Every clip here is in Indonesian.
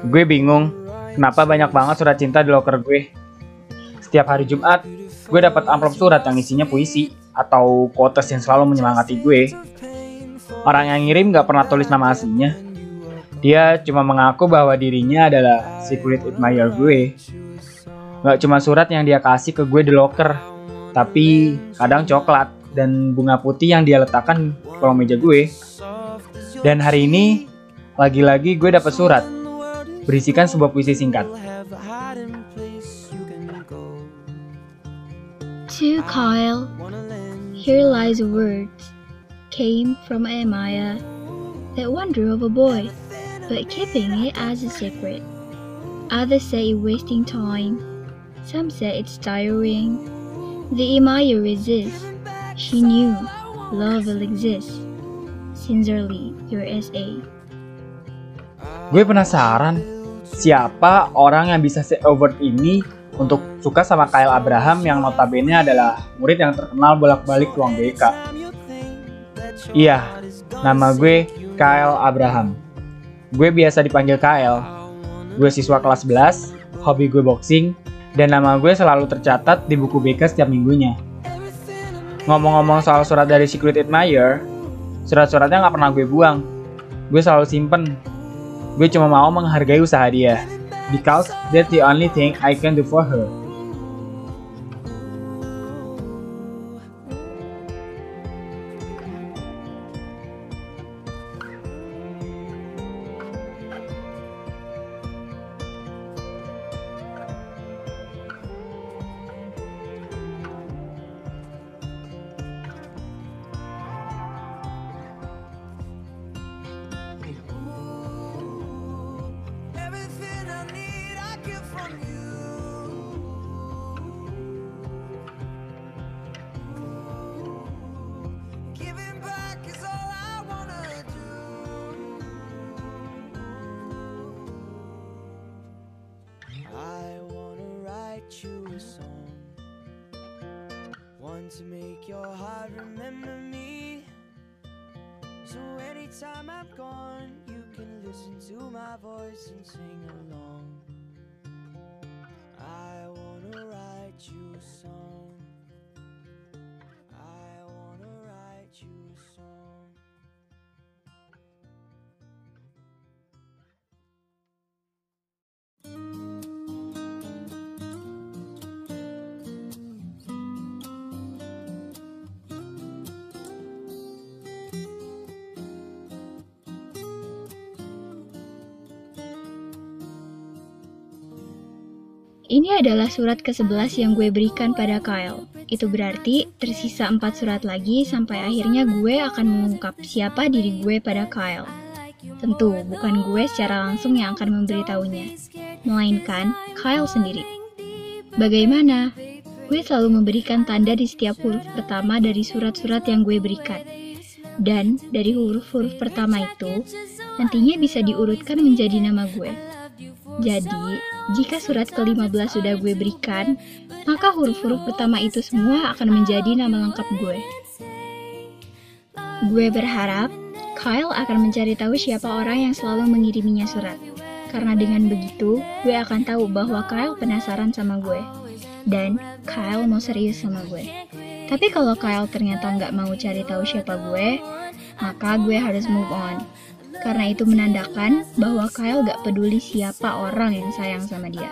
Gue bingung, kenapa banyak banget surat cinta di loker gue. Setiap hari Jumat, gue dapat amplop surat yang isinya puisi atau quotes yang selalu menyemangati gue. Orang yang ngirim gak pernah tulis nama aslinya. Dia cuma mengaku bahwa dirinya adalah secret admirer gue. Gak cuma surat yang dia kasih ke gue di loker, tapi kadang coklat dan bunga putih yang dia letakkan di kolong meja gue. Dan hari ini, lagi-lagi gue dapat surat berisikan sebuah puisi singkat. To Kyle, here lies words, came from Amaya, that wonder of a boy, but keeping it as a secret. Others say it's wasting time, some say it's tiring. The Amaya resists, she knew love will exist. Sincerely, your SA. Gue penasaran, siapa orang yang bisa say over ini untuk suka sama Kyle Abraham yang notabene adalah murid yang terkenal bolak-balik ruang BK. Iya, nama gue Kyle Abraham. Gue biasa dipanggil Kyle. Gue siswa kelas 11, hobi gue boxing, dan nama gue selalu tercatat di buku BK setiap minggunya. Ngomong-ngomong soal surat dari Secret Admirer, surat-suratnya nggak pernah gue buang. Gue selalu simpen. Gue cuma mau menghargai usaha dia because that's the only thing I can do for her. Remember me. So anytime I'm gone, you can listen to my voice and sing along. Ini adalah surat ke-11 yang gue berikan pada Kyle. Itu berarti tersisa 4 surat lagi sampai akhirnya gue akan mengungkap siapa diri gue pada Kyle. Tentu bukan gue secara langsung yang akan memberitahunya, melainkan Kyle sendiri. Bagaimana? Gue selalu memberikan tanda di setiap huruf pertama dari surat-surat yang gue berikan. Dan dari huruf-huruf pertama itu, nantinya bisa diurutkan menjadi nama gue. Jadi, jika surat ke-15 sudah gue berikan, maka huruf-huruf pertama itu semua akan menjadi nama lengkap gue. Gue berharap Kyle akan mencari tahu siapa orang yang selalu mengiriminya surat. Karena dengan begitu, gue akan tahu bahwa Kyle penasaran sama gue. Dan Kyle mau serius sama gue. Tapi kalau Kyle ternyata nggak mau cari tahu siapa gue, maka gue harus move on. Karena itu menandakan bahwa Kyle gak peduli siapa orang yang sayang sama dia.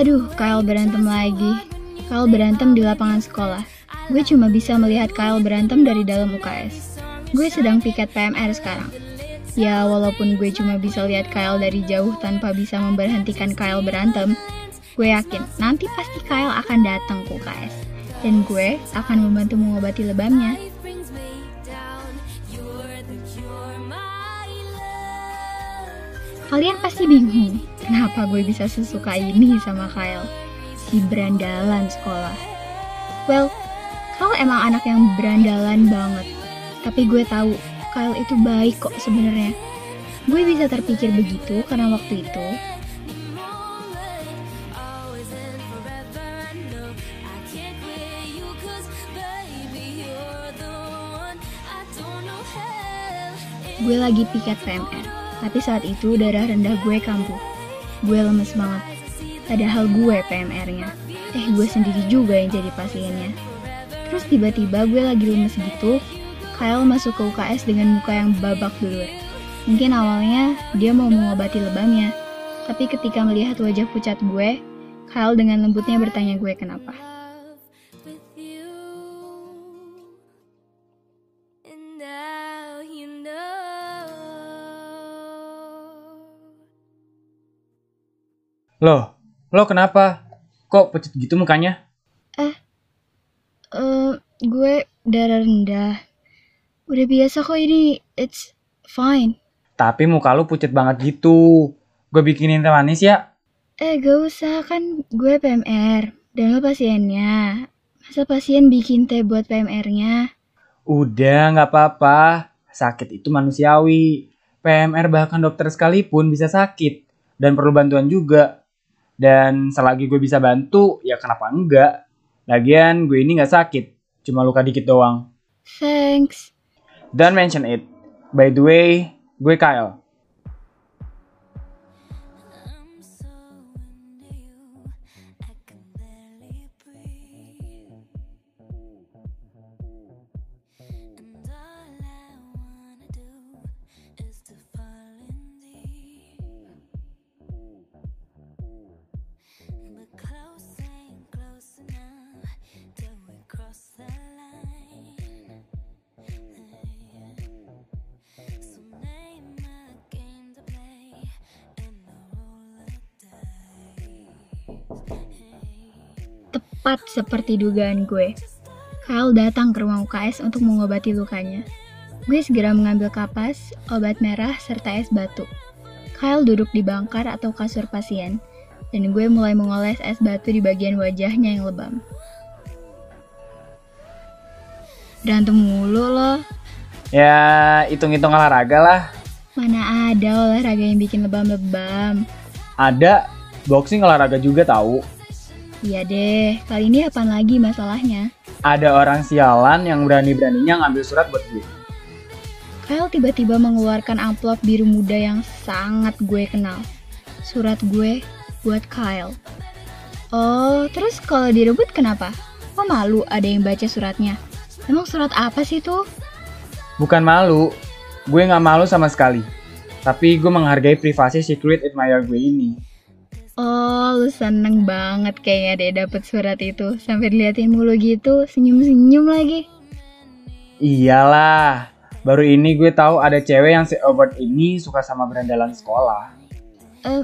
Aduh, Kyle berantem lagi. Kyle berantem di lapangan sekolah. Gue cuma bisa melihat Kyle berantem dari dalam UKS. Gue sedang piket PMR sekarang. Ya, walaupun gue cuma bisa lihat Kyle dari jauh tanpa bisa memberhentikan Kyle berantem, gue yakin nanti pasti Kyle akan datang ke UKS. Dan gue akan membantu mengobati lebamnya. Kalian pasti bingung, kenapa gue bisa sesuka ini sama Kyle, si berandalan sekolah. Well, Kyle emang anak yang berandalan banget. Tapi gue tahu, Kyle itu baik kok sebenarnya. Gue bisa terpikir begitu karena waktu itu gue lagi piket PMR. Tapi saat itu darah rendah gue kambuh. Gue lemes banget. Padahal gue PMR-nya. Eh, gue sendiri juga yang jadi pasiennya. Terus tiba-tiba gue lagi lemes gitu, Kyle masuk ke UKS dengan muka yang babak belur. Mungkin awalnya dia mau mengobati lebamnya, tapi ketika melihat wajah pucat gue, Kyle dengan lembutnya bertanya gue kenapa. Loh, lo kenapa? Kok pucat gitu mukanya? Eh, gue darah rendah. Udah biasa kok ini, it's fine. Tapi muka lo pucat banget gitu. Gue bikinin teh manis ya. Eh, gak usah, kan gue PMR. Dan lo pasiennya. Masa pasien bikin teh buat PMR-nya? Udah, nggak apa-apa. Sakit itu manusiawi. PMR bahkan dokter sekalipun bisa sakit. Dan perlu bantuan juga. Dan selagi gue bisa bantu, ya kenapa enggak? Lagian gue ini nggak sakit. Cuma luka dikit doang. Thanks. Don't mention it. By the way, gue Kyle. Tepat seperti dugaan gue. Kyle datang ke rumah UKS untuk mengobati lukanya. Gue segera mengambil kapas, obat merah, serta es batu. Kyle duduk di bangkar atau kasur pasien, dan gue mulai mengoles es batu di bagian wajahnya yang lebam. Berantem mulu loh. Ya, hitung-hitung olahraga lah. Mana ada olahraga yang bikin lebam-lebam. Ada, boxing olahraga juga tahu. Iya deh, kali ini apaan lagi masalahnya? Ada orang sialan yang berani-beraninya ngambil surat buat gue. Kyle tiba-tiba mengeluarkan amplop biru muda yang sangat gue kenal. Surat gue buat Kyle. Oh, terus kalau direbut kenapa? Kok malu ada yang baca suratnya? Emang surat apa sih tuh? Bukan malu, gue nggak malu sama sekali. Tapi gue menghargai privasi secret admirer gue ini. Oh, lu seneng banget kayaknya deh dapet surat itu. Sampai diliatin mulu gitu, senyum-senyum lagi. Iyalah, baru ini gue tahu ada cewek yang si Albert ini suka sama berandalan sekolah. Eh,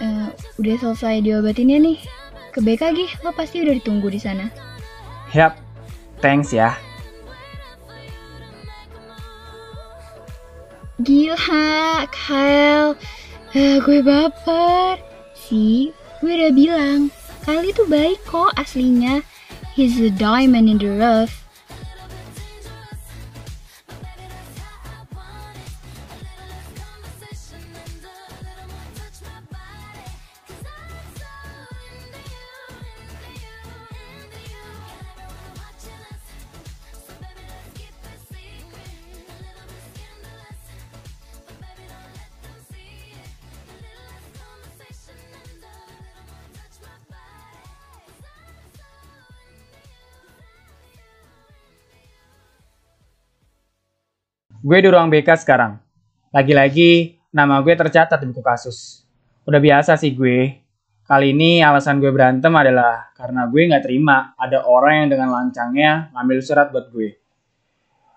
eh, udah selesai diobatinnya nih. Ke BK Gih, lo pasti udah ditunggu di sana. Yap, thanks ya. Gila, Kyle. Eh, gue baper. Sih, gue udah bilang. Kyle itu baik kok aslinya. He's a diamond in the rough. Gue di ruang BK sekarang. Lagi-lagi nama gue tercatat di buku kasus. Udah biasa sih gue. Kali ini alasan gue berantem adalah karena gue nggak terima ada orang yang dengan lancangnya ngambil surat buat gue.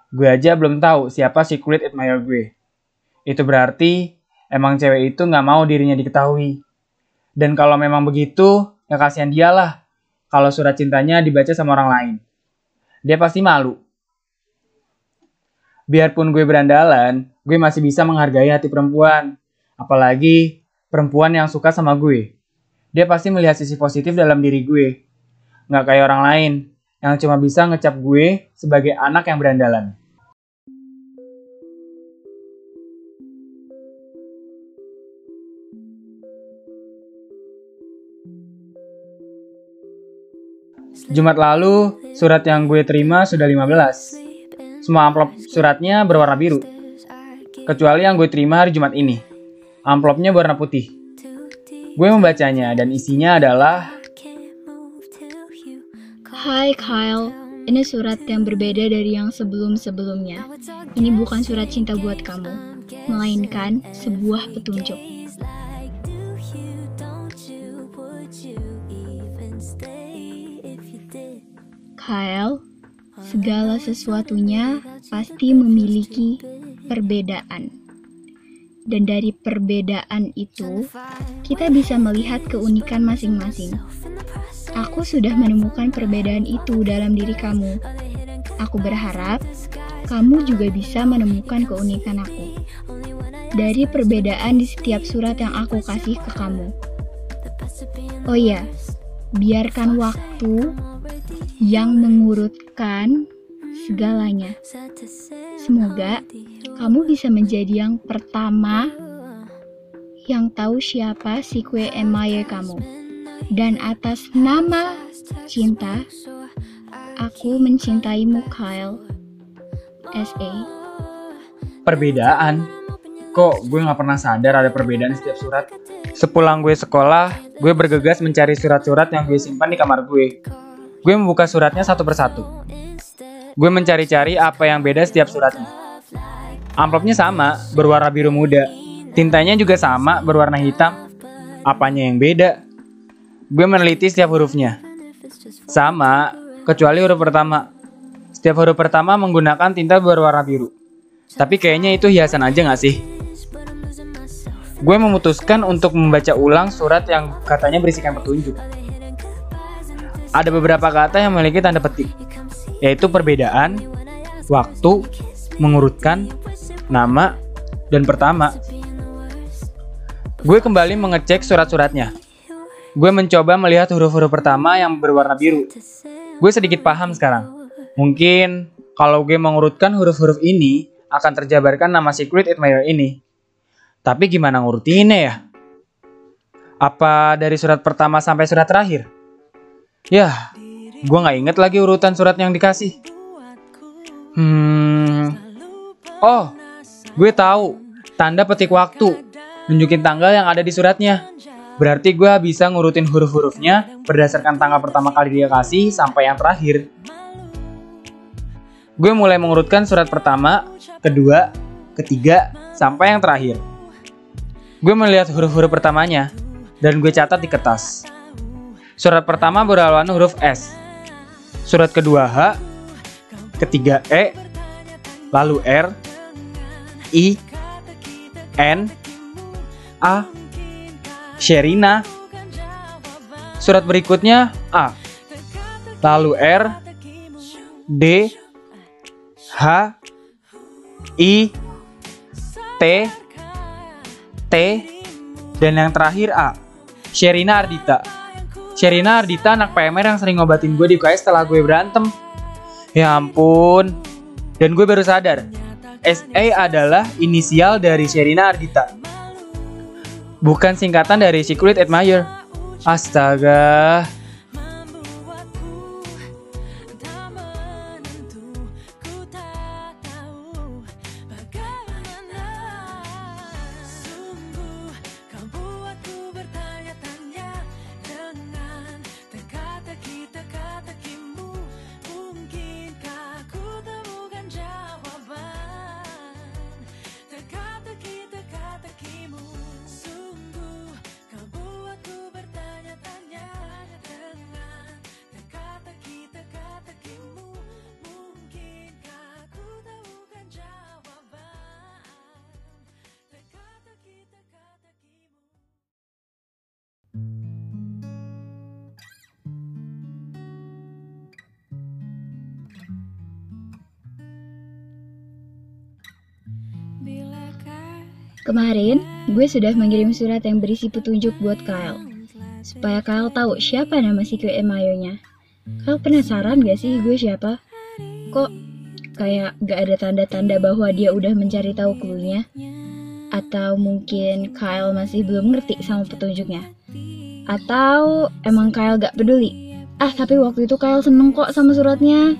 Gue aja belum tahu siapa si kulit admirer gue. Itu berarti emang cewek itu nggak mau dirinya diketahui. Dan kalau memang begitu, ya kasihan dialah kalau surat cintanya dibaca sama orang lain. Dia pasti malu. Biarpun gue berandalan, gue masih bisa menghargai hati perempuan. Apalagi perempuan yang suka sama gue. Dia pasti melihat sisi positif dalam diri gue. Nggak kayak orang lain yang cuma bisa ngecap gue sebagai anak yang berandalan. Jumat lalu, surat yang gue terima sudah 15. Semua amplop suratnya berwarna biru. Kecuali yang gue terima hari Jumat ini. Amplopnya berwarna putih. Gue membacanya dan isinya adalah Hai Kyle, ini surat yang berbeda dari yang sebelum-sebelumnya. Ini bukan surat cinta buat kamu, melainkan sebuah petunjuk. Kyle, segala sesuatunya pasti memiliki perbedaan. Dan dari perbedaan itu, kita bisa melihat keunikan masing-masing. Aku sudah menemukan perbedaan itu dalam diri kamu. Aku berharap kamu juga bisa menemukan keunikan aku. Dari perbedaan di setiap surat yang aku kasih ke kamu. Oh iya, biarkan waktu yang mengurutkan segalanya. Semoga kamu bisa menjadi yang pertama yang tahu siapa si kue emaye kamu. Dan atas nama cinta, aku mencintaimu Kyle. S.A. perbedaan. Kok gue nggak pernah sadar ada perbedaan setiap surat? Sepulang gue sekolah, gue bergegas mencari surat-surat yang gue simpan di kamar gue. Gue membuka suratnya satu persatu. Gue mencari-cari apa yang beda setiap suratnya. Amplopnya sama, berwarna biru muda. Tintanya juga sama, berwarna hitam. Apanya yang beda? Gue meneliti setiap hurufnya. Sama, kecuali huruf pertama. Setiap huruf pertama menggunakan tinta berwarna biru. Tapi kayaknya itu hiasan aja gak sih? Gue memutuskan untuk membaca ulang surat yang katanya berisikan petunjuk. Ada beberapa kata yang memiliki tanda petik, yaitu perbedaan, waktu, mengurutkan, nama, dan pertama. Gue kembali mengecek surat-suratnya. Gue mencoba melihat huruf-huruf pertama yang berwarna biru. Gue sedikit paham sekarang. Mungkin kalau gue mengurutkan huruf-huruf ini, akan terjabarkan nama Secret Admirer ini. Tapi gimana ngurutinnya ya? Apa dari surat pertama sampai surat terakhir? Yah, gue nggak inget lagi urutan surat yang dikasih. Hmm, oh, gue tahu tanda petik waktu, nunjukin tanggal yang ada di suratnya. Berarti gue bisa ngurutin huruf-hurufnya berdasarkan tanggal pertama kali dia kasih sampai yang terakhir. Gue mulai mengurutkan surat pertama, kedua, ketiga, sampai yang terakhir. Gue melihat huruf-huruf pertamanya, dan gue catat di kertas. Surat pertama berlawan huruf S. Surat kedua H, ketiga E, lalu R, I, N, A, Sherina. Surat berikutnya A, lalu R, D, H, I, T, T, dan yang terakhir A. Sherina Ardita. Sherina Ardita anak PMR yang sering ngobatin gue di UKS setelah gue berantem. Ya ampun. Dan gue baru sadar, SA adalah inisial dari Sherina Ardita. Bukan singkatan dari Secret Admirer. Astaga. Kemarin, gue sudah mengirim surat yang berisi petunjuk buat Kyle. Supaya Kyle tahu siapa nama si Kue Mayo-nya. Kyle penasaran gak sih gue siapa? Kok kayak gak ada tanda-tanda bahwa dia udah mencari tahu clue-nya? Atau mungkin Kyle masih belum ngerti sama petunjuknya? Atau emang Kyle gak peduli? Ah, tapi waktu itu Kyle seneng kok sama suratnya.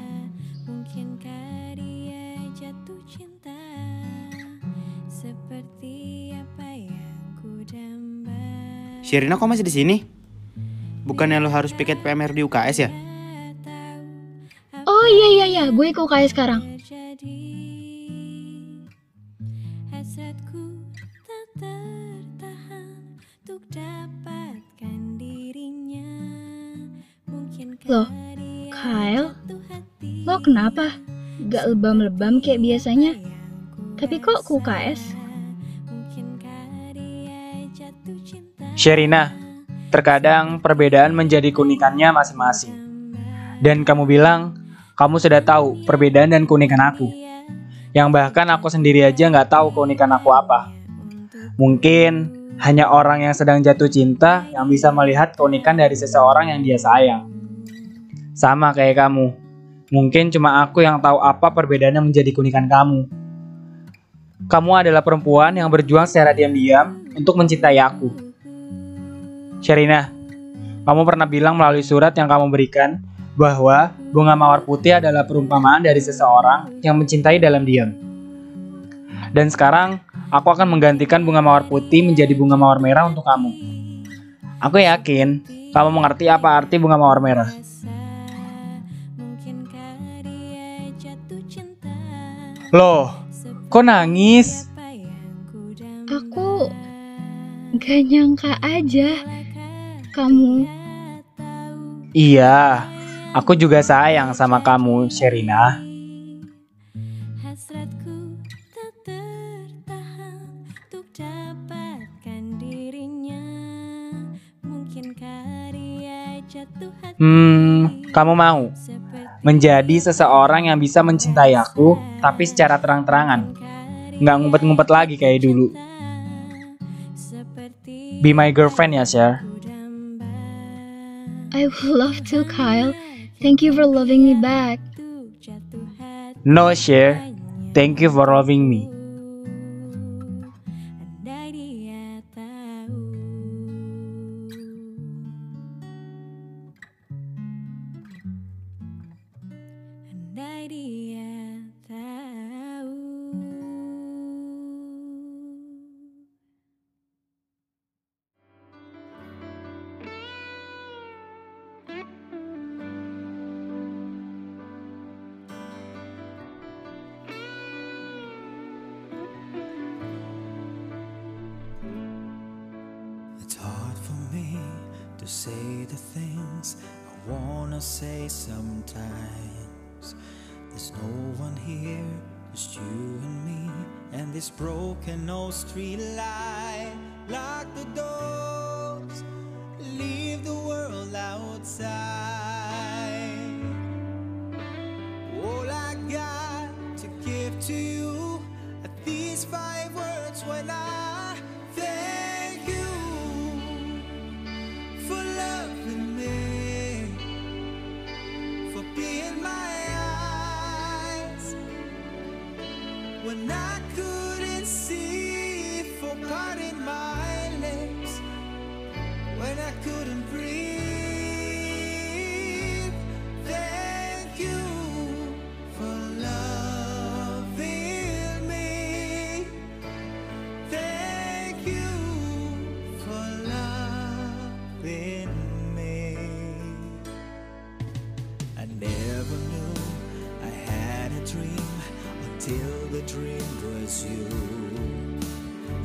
Sherina kok masih di sini? Bukannya lo harus piket PMR di UKS ya? Oh iya iya iya, gue ke UKS sekarang. Loh, Kyle? Lo kenapa? Gak lebam-lebam kayak biasanya? Tapi kok ke UKS? Sherina, terkadang perbedaan menjadi keunikannya masing-masing. Dan kamu bilang, kamu sudah tahu perbedaan dan keunikan aku. Yang bahkan aku sendiri aja nggak tahu keunikan aku apa. Mungkin hanya orang yang sedang jatuh cinta yang bisa melihat keunikan dari seseorang yang dia sayang. Sama kayak kamu. Mungkin cuma aku yang tahu apa perbedaannya menjadi keunikan kamu. Kamu adalah perempuan yang berjuang secara diam-diam untuk mencintai aku. Sherina, kamu pernah bilang melalui surat yang kamu berikan bahwa bunga mawar putih adalah perumpamaan dari seseorang yang mencintai dalam diam. Dan sekarang, aku akan menggantikan bunga mawar putih menjadi bunga mawar merah untuk kamu. Aku yakin kamu mengerti apa arti bunga mawar merah. Loh, kok nangis? Aku gak nyangka aja kamu Iya, aku juga sayang sama kamu, Sherina. Hasratku tak tertahan Untuk dapatkan dirinya Mungkinkah dia jatuh hati Hmm, kamu mau menjadi seseorang yang bisa mencintai aku, tapi secara terang-terangan. Nggak ngumpet-ngumpet lagi kayak dulu. Seperti Be my girlfriend ya, Sher. Ku damba I would love to, Kyle. Thank you for loving me back. Untuk jatuh hati No, Sher. Thank you for loving me. Andai dia say sometimes. There's no one here, just you and me, and this broken old street light. Until the dream was you.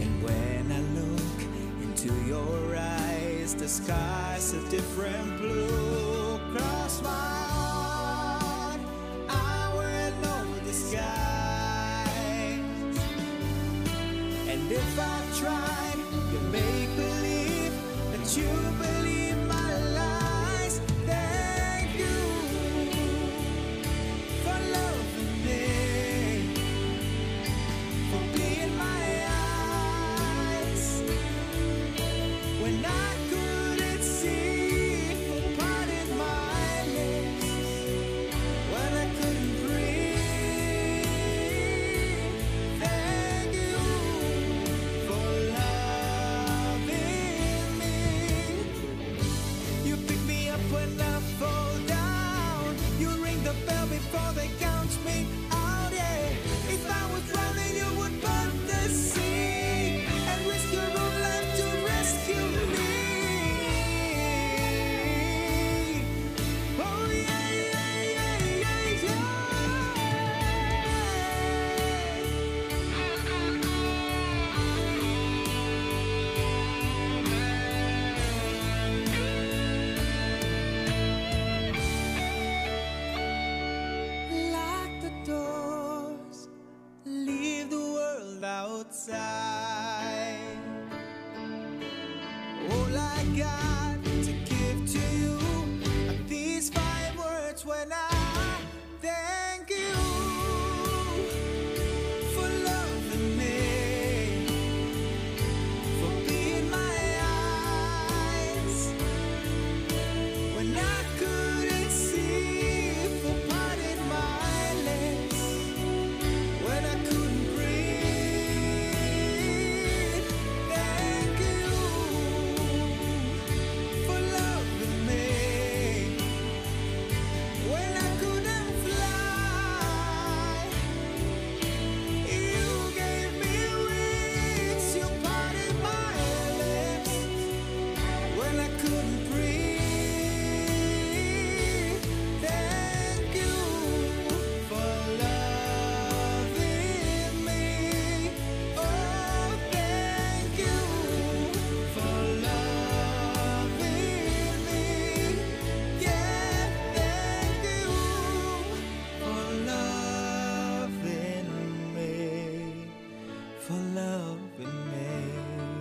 And when I look into your eyes, the sky's a different blue. Cross my for love in May.